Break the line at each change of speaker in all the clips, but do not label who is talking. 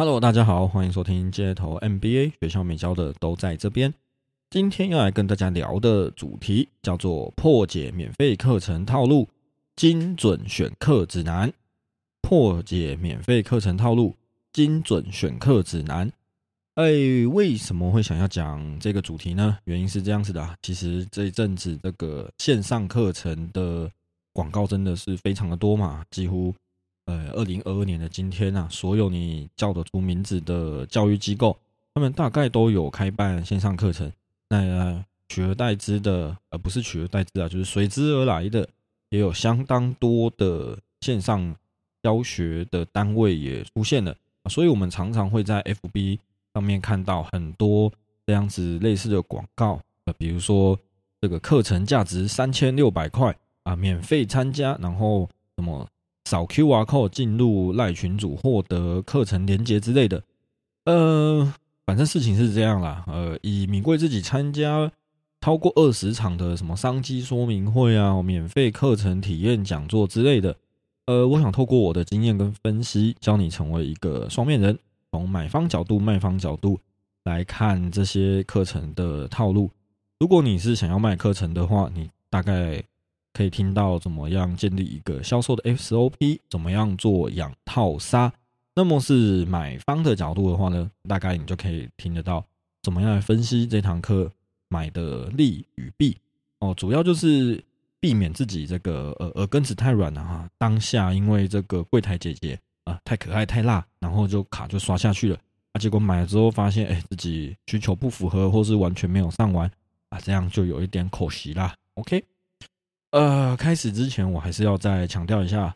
Hello，大家好，欢迎收听街头 MBA 学校没教的都在这边。今天要来跟大家聊的主题叫做破解免费课程套路，精准选课指南。破解免费课程套路，精准选课指南。哎，为什么会想要讲这个主题呢？原因是这样子的啊，其实这一阵子这个线上课程的广告真的是非常的多嘛，几乎。呃，二零二二年的今天啊，所有你叫得出名字的教育机构，他们大概都有开办线上课程。那取而代之的，呃不是取而代之啊，就是随之而来的，也有相当多的线上教学的单位也出现了。所以，我们常常会在 FB 上面看到很多这样子类似的广告，呃，比如说这个课程价值三千六百块啊，免费参加，然后什么。扫 Q R code 进入赖群组获得课程连接之类的，呃，反正事情是这样啦。呃，以米贵自己参加超过二十场的什么商机说明会啊、免费课程体验讲座之类的，呃，我想透过我的经验跟分析，教你成为一个双面人，从买方角度、卖方角度来看这些课程的套路。如果你是想要卖课程的话，你大概。可以听到怎么样建立一个销售的 SOP，怎么样做养套杀。那么是买方的角度的话呢，大概你就可以听得到怎么样来分析这堂课买的利与弊。哦，主要就是避免自己这个呃耳根子太软了哈。当下因为这个柜台姐姐啊太可爱太辣，然后就卡就刷下去了啊，结果买了之后发现哎自己需求不符合，或是完全没有上完啊，这样就有一点可惜啦。OK。呃，开始之前我还是要再强调一下，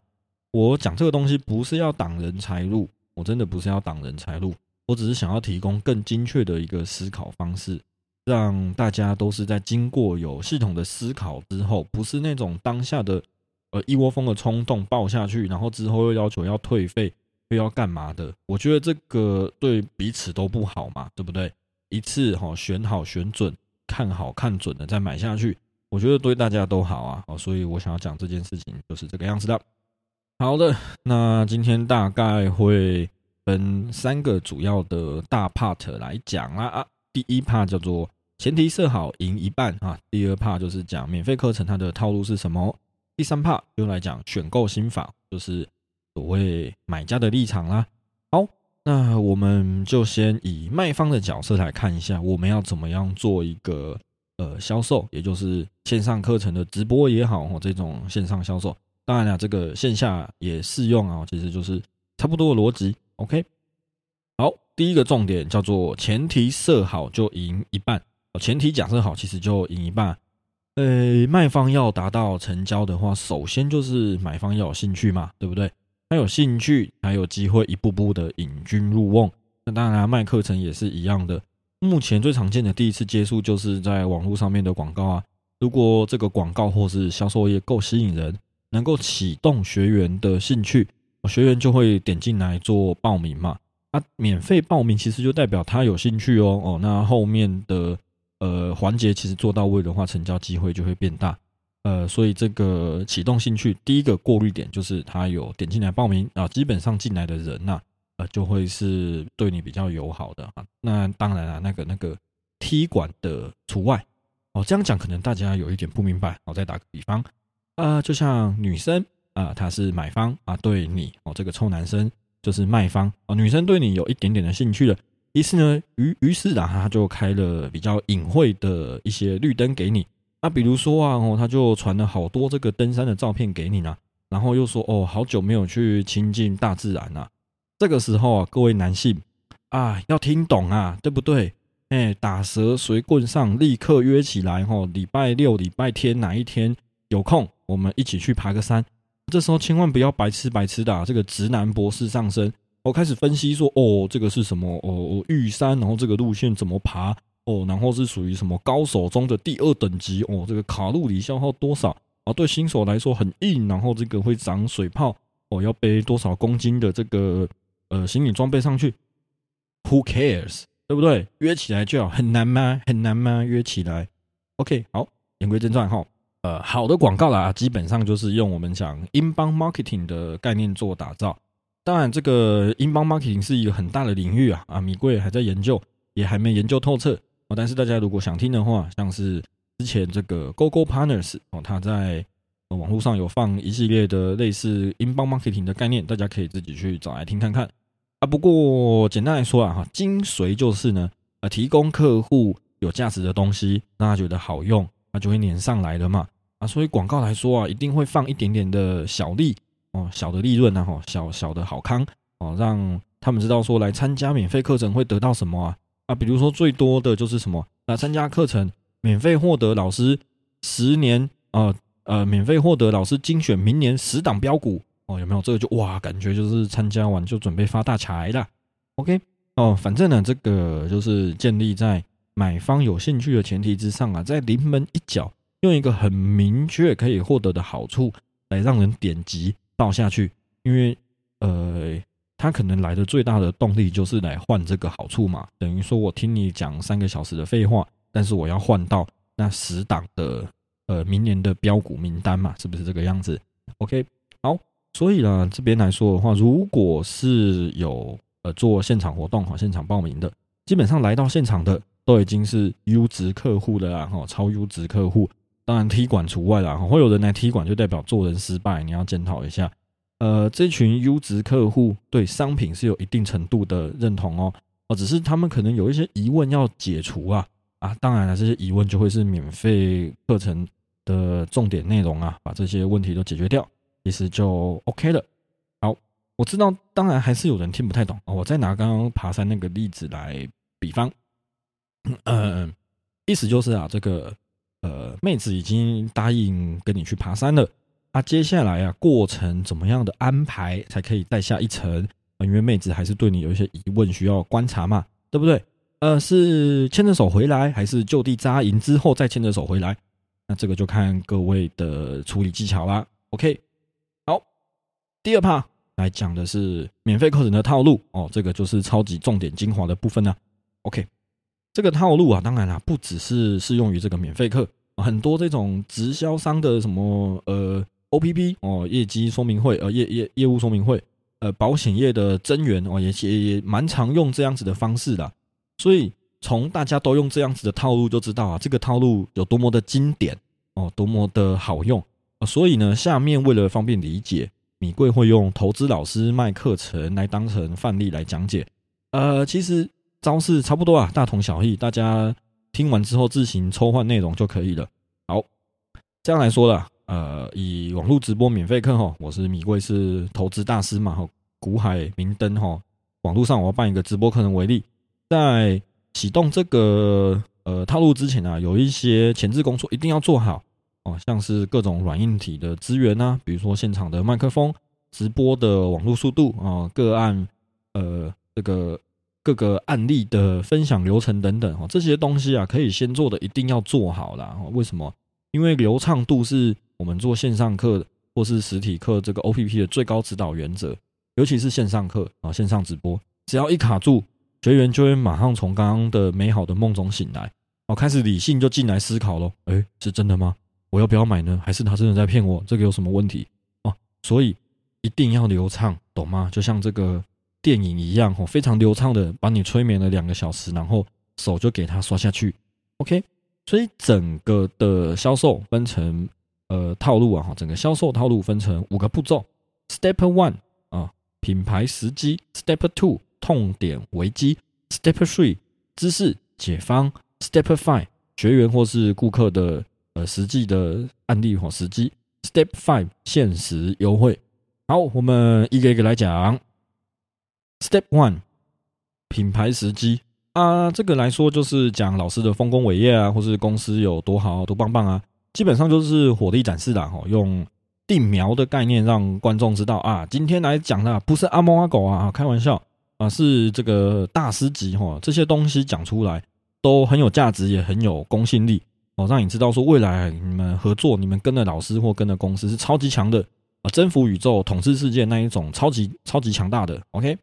我讲这个东西不是要挡人财路，我真的不是要挡人财路，我只是想要提供更精确的一个思考方式，让大家都是在经过有系统的思考之后，不是那种当下的呃一窝蜂的冲动爆下去，然后之后又要求要退费又要干嘛的？我觉得这个对彼此都不好嘛，对不对？一次哈选好选准，看好看准的再买下去。我觉得对大家都好啊，哦，所以我想要讲这件事情就是这个样子的。好的，那今天大概会分三个主要的大 part 来讲啦啊。第一 part 叫做前提设好赢一半啊，第二 part 就是讲免费课程它的套路是什么，第三 part 又来讲选购心法，就是所谓买家的立场啦。好，那我们就先以卖方的角色来看一下，我们要怎么样做一个。呃，销售也就是线上课程的直播也好，哦，这种线上销售，当然了，这个线下也适用啊，其实就是差不多的逻辑。OK，好，第一个重点叫做前提设好就赢一半，前提假设好，其实就赢一半。呃，卖方要达到成交的话，首先就是买方要有兴趣嘛，对不对？他有兴趣，才有机会一步步的引君入瓮。那当然，卖课程也是一样的。目前最常见的第一次接触就是在网络上面的广告啊。如果这个广告或是销售业够吸引人，能够启动学员的兴趣，学员就会点进来做报名嘛。啊，免费报名其实就代表他有兴趣哦。哦，那后面的呃环节其实做到位的话，成交机会就会变大。呃，所以这个启动兴趣第一个过滤点就是他有点进来报名啊。基本上进来的人呐。就会是对你比较友好的啊。那当然了，那个那个踢馆的除外哦。这样讲可能大家有一点不明白。我再打个比方，啊，就像女生啊，她是买方啊，对你哦，这个臭男生就是卖方啊。女生对你有一点点的兴趣了，于是呢，于于是啊，他就开了比较隐晦的一些绿灯给你。那比如说啊，哦，他就传了好多这个登山的照片给你呢，然后又说哦，好久没有去亲近大自然了。这个时候啊，各位男性啊，要听懂啊，对不对？哎，打蛇随棍上，立刻约起来哦！礼拜六、礼拜天哪一天有空，我们一起去爬个山。这时候千万不要白吃白吃的，啊这个直男博士上身，我开始分析说，哦，这个是什么？哦，玉山，然后这个路线怎么爬？哦，然后是属于什么高手中的第二等级？哦，这个卡路里消耗多少？啊，对新手来说很硬，然后这个会长水泡。哦，要背多少公斤的这个？呃，行李装备上去，Who cares？对不对？约起来就好，很难吗？很难吗？约起来，OK，好，言归正传哈。呃，好的广告啦，基本上就是用我们讲英邦 marketing 的概念做打造。当然这个英邦 marketing 是一个很大的领域啊，啊，米贵还在研究，也还没研究透彻啊。但是大家如果想听的话，像是之前这个 GoGo Partners 哦，他在网络上有放一系列的类似英邦 marketing 的概念，大家可以自己去找来听看看啊。不过简单来说啊，哈，精髓就是呢，呃，提供客户有价值的东西，让他觉得好用，那就会粘上来了嘛。啊，所以广告来说啊，一定会放一点点的小利哦，小的利润呢，哈，小小的好康哦，让他们知道说来参加免费课程会得到什么啊啊，比如说最多的就是什么，那参加课程免费获得老师十年啊，呃免费获得老师精选明年十档标股哦，有没有这个就哇，感觉就是参加完就准备发大财了。OK 哦，反正呢，这个就是建立在买方有兴趣的前提之上啊，在临门一脚。用一个很明确可以获得的好处来让人点击到下去，因为呃，他可能来的最大的动力就是来换这个好处嘛。等于说我听你讲三个小时的废话，但是我要换到那十档的呃明年的标股名单嘛，是不是这个样子？OK，好，所以呢这边来说的话，如果是有呃做现场活动哈，现场报名的，基本上来到现场的都已经是优质客户的啦，哈，超优质客户。当然踢馆除外啦，会有人来踢馆就代表做人失败，你要检讨一下。呃，这群优质客户对商品是有一定程度的认同哦，哦，只是他们可能有一些疑问要解除啊啊，当然了，这些疑问就会是免费课程的重点内容啊，把这些问题都解决掉，其实就 OK 了。好，我知道，当然还是有人听不太懂啊我再拿刚刚爬山那个例子来比方，嗯，意思就是啊，这个。呃，妹子已经答应跟你去爬山了，啊，接下来啊，过程怎么样的安排才可以再下一层？因为妹子还是对你有一些疑问需要观察嘛，对不对？呃，是牵着手回来，还是就地扎营之后再牵着手回来？那这个就看各位的处理技巧啦。OK，好，第二 part 来讲的是免费课程的套路哦，这个就是超级重点精华的部分呢。OK。这个套路啊，当然啦，不只是适用于这个免费课，很多这种直销商的什么呃 O P P 哦，业绩说明会呃业业业务说明会，呃保险业的增援哦，也也也蛮常用这样子的方式的。所以从大家都用这样子的套路就知道啊，这个套路有多么的经典哦，多么的好用所以呢，下面为了方便理解，米贵会用投资老师卖课程来当成范例来讲解。呃，其实。招式差不多啊，大同小异，大家听完之后自行抽换内容就可以了。好，这样来说了，呃，以网络直播免费课哈，我是米贵是投资大师嘛哈，股海明灯哈，网络上我要办一个直播课程为例，在启动这个呃套路之前啊，有一些前置工作一定要做好哦，像是各种软硬体的资源啊，比如说现场的麦克风、直播的网络速度啊、个案呃这个。各个案例的分享流程等等，哈，这些东西啊，可以先做的，一定要做好啦。为什么？因为流畅度是我们做线上课或是实体课这个 O P P 的最高指导原则。尤其是线上课啊，线上直播，只要一卡住，学员就会马上从刚刚的美好的梦中醒来，哦，开始理性就进来思考咯。诶，是真的吗？我要不要买呢？还是他真的在骗我？这个有什么问题？哦，所以一定要流畅，懂吗？就像这个。电影一样哦，非常流畅的把你催眠了两个小时，然后手就给他刷下去。OK，所以整个的销售分成呃套路啊哈，整个销售套路分成五个步骤：Step One 啊，品牌时机；Step Two 痛点危机。；Step Three 知识解方。；Step Five 学员或是顾客的呃实际的案例或时机。；Step Five 限时优惠。好，我们一个一个来讲。Step one，品牌时机。啊，这个来说就是讲老师的丰功伟业啊，或是公司有多好多棒棒啊，基本上就是火力展示啦，哈，用定苗的概念让观众知道啊，今天来讲的不是阿猫阿狗啊，开玩笑。啊，是这个大师级哈，这些东西讲出来都很有价值，也很有公信力哦，让你知道说未来你们合作，你们跟的老师或跟的公司是超级强的啊，征服宇宙、统治世界那一种超级超级强大的，OK。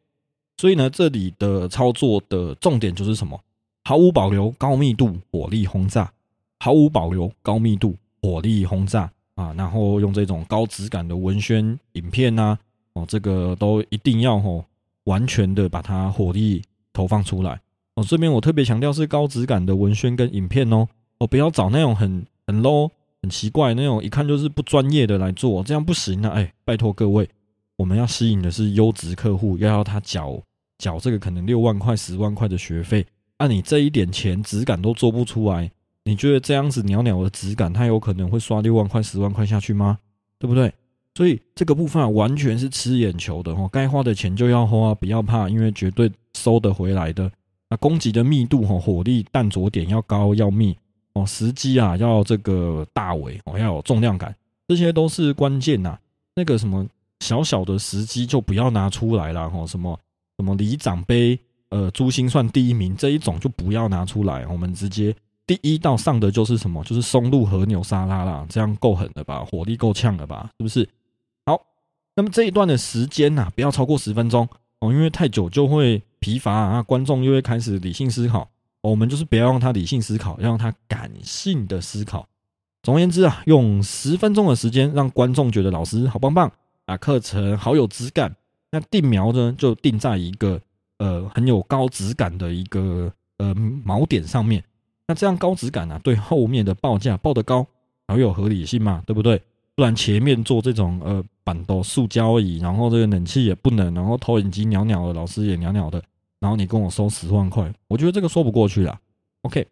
所以呢，这里的操作的重点就是什么？毫无保留、高密度火力轰炸，毫无保留、高密度火力轰炸啊！然后用这种高质感的文宣影片啊，哦，这个都一定要哦完全的把它火力投放出来哦。这边我特别强调是高质感的文宣跟影片哦，哦不要找那种很很 low、很奇怪那种，一看就是不专业的来做，这样不行啊！哎，拜托各位，我们要吸引的是优质客户，要要他缴缴这个可能六万块、十万块的学费，按你这一点钱质感都做不出来，你觉得这样子袅袅的质感，他有可能会刷六万块、十万块下去吗？对不对？所以这个部分，完全是吃眼球的哦，该花的钱就要花，不要怕，因为绝对收得回来的。那攻击的密度哈，火力弹着点要高要密哦，时机啊要这个大尾哦，要有重量感，这些都是关键呐。那个什么小小的时机就不要拿出来了哈，什么什么里长杯呃珠心算第一名这一种就不要拿出来，我们直接第一道上的就是什么，就是松露和牛沙拉啦，这样够狠了吧，火力够呛了吧，是不是？那么这一段的时间呐，不要超过十分钟哦，因为太久就会疲乏啊，观众又会开始理性思考。我们就是不要让他理性思考，要让他感性的思考。总而言之啊，用十分钟的时间让观众觉得老师好棒棒啊，课程好有质感。那定苗呢，就定在一个呃很有高质感的一个呃锚点上面。那这样高质感呢，对后面的报价报得高，才有合理性嘛，对不对？不然前面做这种呃。板都塑胶椅，然后这个冷气也不冷，然后投影机袅袅的，老师也袅袅的，然后你跟我收十万块，我觉得这个说不过去了。OK，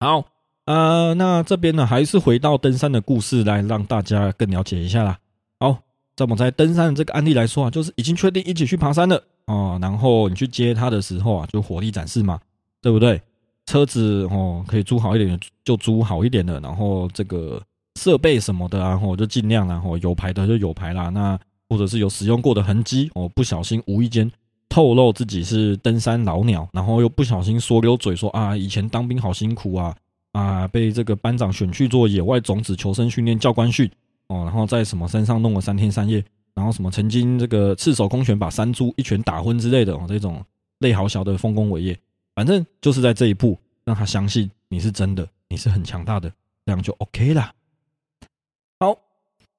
好，呃，那这边呢，还是回到登山的故事来让大家更了解一下啦。好，在我们在登山的这个案例来说啊，就是已经确定一起去爬山了哦，然后你去接他的时候啊，就火力展示嘛，对不对？车子哦，可以租好一点就租好一点的，然后这个。设备什么的，然后就尽量，然后有牌的就有牌啦。那或者是有使用过的痕迹，哦，不小心无意间透露自己是登山老鸟，然后又不小心说溜嘴说啊，以前当兵好辛苦啊，啊，被这个班长选去做野外种子求生训练教官训哦，然后在什么山上弄了三天三夜，然后什么曾经这个赤手空拳把山猪一拳打昏之类的哦，这种类好小的丰功伟业，反正就是在这一步让他相信你是真的，你是很强大的，这样就 OK 了。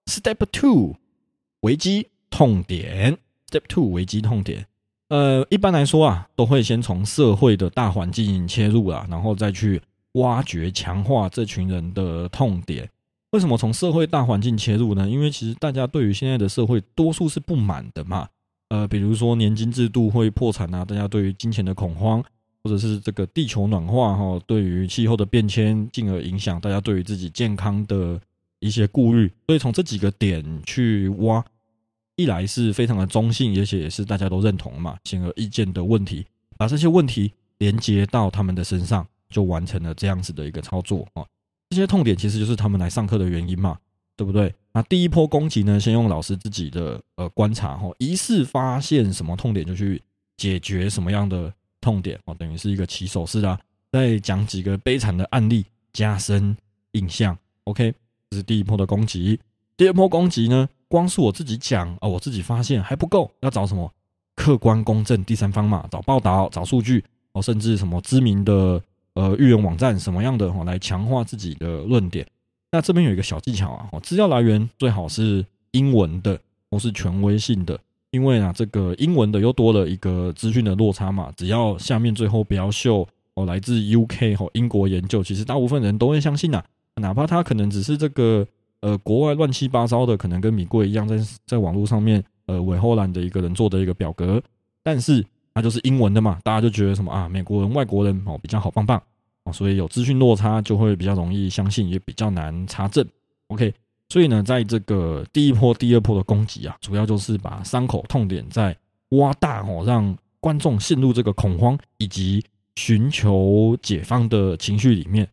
，Step Two，危机痛点。Step Two，危机痛点。呃，一般来说啊，都会先从社会的大环境切入啊，然后再去挖掘、强化这群人的痛点。为什么从社会大环境切入呢？因为其实大家对于现在的社会多数是不满的嘛。呃，比如说年金制度会破产啊，大家对于金钱的恐慌，或者是这个地球暖化哈，对于气候的变迁，进而影响大家对于自己健康的。一些顾虑，所以从这几个点去挖，一来是非常的中性，而且也是大家都认同嘛，显而易见的问题，把这些问题连接到他们的身上，就完成了这样子的一个操作啊。这些痛点其实就是他们来上课的原因嘛，对不对？那第一波攻击呢，先用老师自己的呃观察哈，疑似发现什么痛点就去解决什么样的痛点哦，等于是一个起手式啊。再讲几个悲惨的案例，加深印象。OK。这是第一波的攻击，第二波攻击呢？光是我自己讲啊，我自己发现还不够，要找什么客观公正第三方嘛？找报道、找数据哦，甚至什么知名的呃预言网站什么样的哦，来强化自己的论点。那这边有一个小技巧啊，哦，资料来源最好是英文的或是权威性的，因为啊，这个英文的又多了一个资讯的落差嘛。只要下面最后不要秀哦，来自 UK 哦英国研究，其实大部分人都会相信呐。哪怕他可能只是这个呃国外乱七八糟的，可能跟米贵一样，在在网络上面呃伪后兰的一个人做的一个表格，但是它就是英文的嘛，大家就觉得什么啊美国人外国人哦比较好棒棒哦，所以有资讯落差就会比较容易相信，也比较难查证。OK，所以呢，在这个第一波、第二波的攻击啊，主要就是把伤口痛点在挖大哦，让观众陷入这个恐慌以及寻求解放的情绪里面。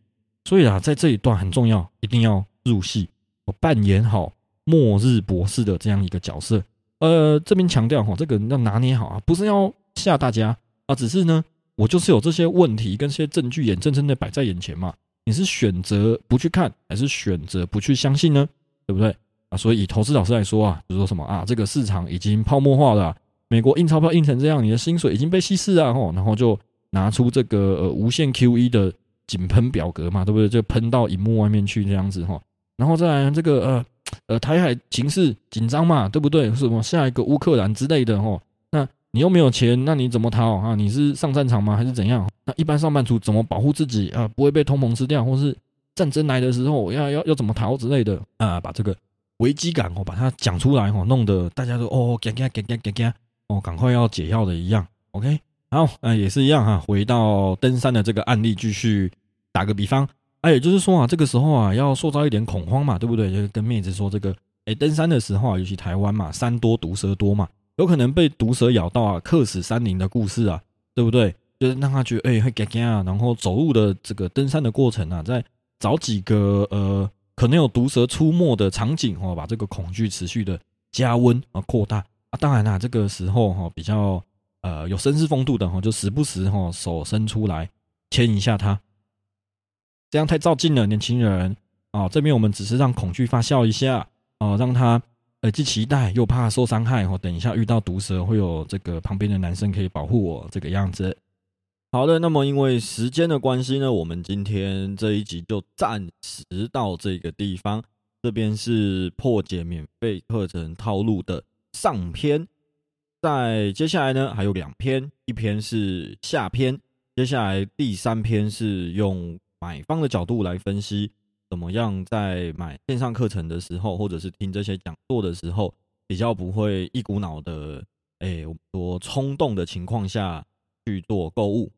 所以啊，在这一段很重要，一定要入戏，我扮演好末日博士的这样一个角色。呃，这边强调哈，这个要拿捏好啊，不是要吓大家啊，只是呢，我就是有这些问题跟些证据眼睁睁的摆在眼前嘛。你是选择不去看，还是选择不去相信呢？对不对啊？所以以投资老师来说啊，就说什么啊，这个市场已经泡沫化了，美国印钞票印成这样，你的薪水已经被稀释啊，吼，然后就拿出这个呃无限 QE 的。井喷表格嘛，对不对？就喷到荧幕外面去这样子哈，然后再来这个呃呃台海情势紧张嘛，对不对？什么下一个乌克兰之类的哦，那你又没有钱，那你怎么逃啊？你是上战场吗？还是怎样？那一般上班族怎么保护自己啊？不会被通膨吃掉，或是战争来的时候要要要怎么逃之类的啊？把这个危机感哦，把它讲出来哦，弄得大家都哦，赶赶赶赶赶赶哦，赶快要解药的一样。OK，好，啊也是一样哈，回到登山的这个案例，继续打个比方。哎，也就是说啊，这个时候啊，要塑造一点恐慌嘛，对不对？就跟妹子说这个，哎，登山的时候啊，尤其台湾嘛，山多毒蛇多嘛，有可能被毒蛇咬到啊，客死山林的故事啊，对不对？就是让他觉得哎，会嘎嘎啊，然后走路的这个登山的过程啊，再找几个呃，可能有毒蛇出没的场景哦，把这个恐惧持续的加温啊，扩大啊。当然啦，这个时候哈，比较呃有绅士风度的哈，就时不时哈手伸出来牵一下他。这样太照镜了，年轻人啊！这边我们只是让恐惧发酵一下啊，让他呃既期待又怕受伤害哦。等一下遇到毒蛇，会有这个旁边的男生可以保护我，这个样子。好的，那么因为时间的关系呢，我们今天这一集就暂时到这个地方。这边是破解免费课程套路的上篇，在接下来呢还有两篇，一篇是下篇，接下来第三篇是用。买方的角度来分析，怎么样在买线上课程的时候，或者是听这些讲座的时候，比较不会一股脑的，哎，我冲动的情况下去做购物。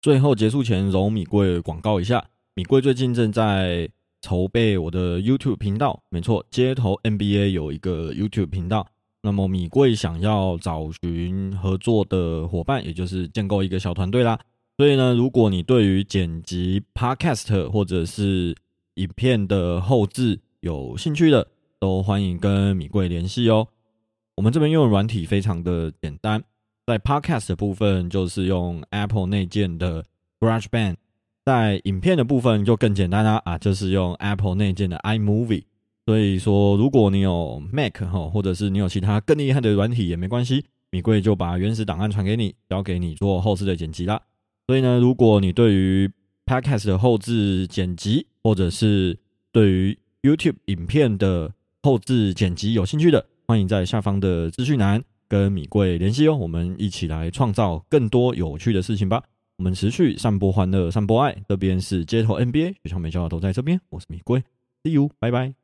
最后结束前，容米贵广告一下，米贵最近正在筹备我的 YouTube 频道，没错，街头 NBA 有一个 YouTube 频道。那么米贵想要找寻合作的伙伴，也就是建构一个小团队啦。所以呢，如果你对于剪辑 Podcast 或者是影片的后置有兴趣的，都欢迎跟米贵联系哦。我们这边用软体非常的简单，在 Podcast 的部分就是用 Apple 内建的 GarageBand，在影片的部分就更简单啦啊，就是用 Apple 内建的 iMovie。所以说，如果你有 Mac 哈，或者是你有其他更厉害的软体也没关系，米贵就把原始档案传给你，交给你做后置的剪辑啦。所以呢，如果你对于 Podcast 的后置剪辑，或者是对于 YouTube 影片的后置剪辑有兴趣的，欢迎在下方的资讯栏跟米贵联系哦。我们一起来创造更多有趣的事情吧。我们持续散播欢乐，散播爱。这边是街头 NBA，学校美教都在这边。我是米贵，See you，拜拜。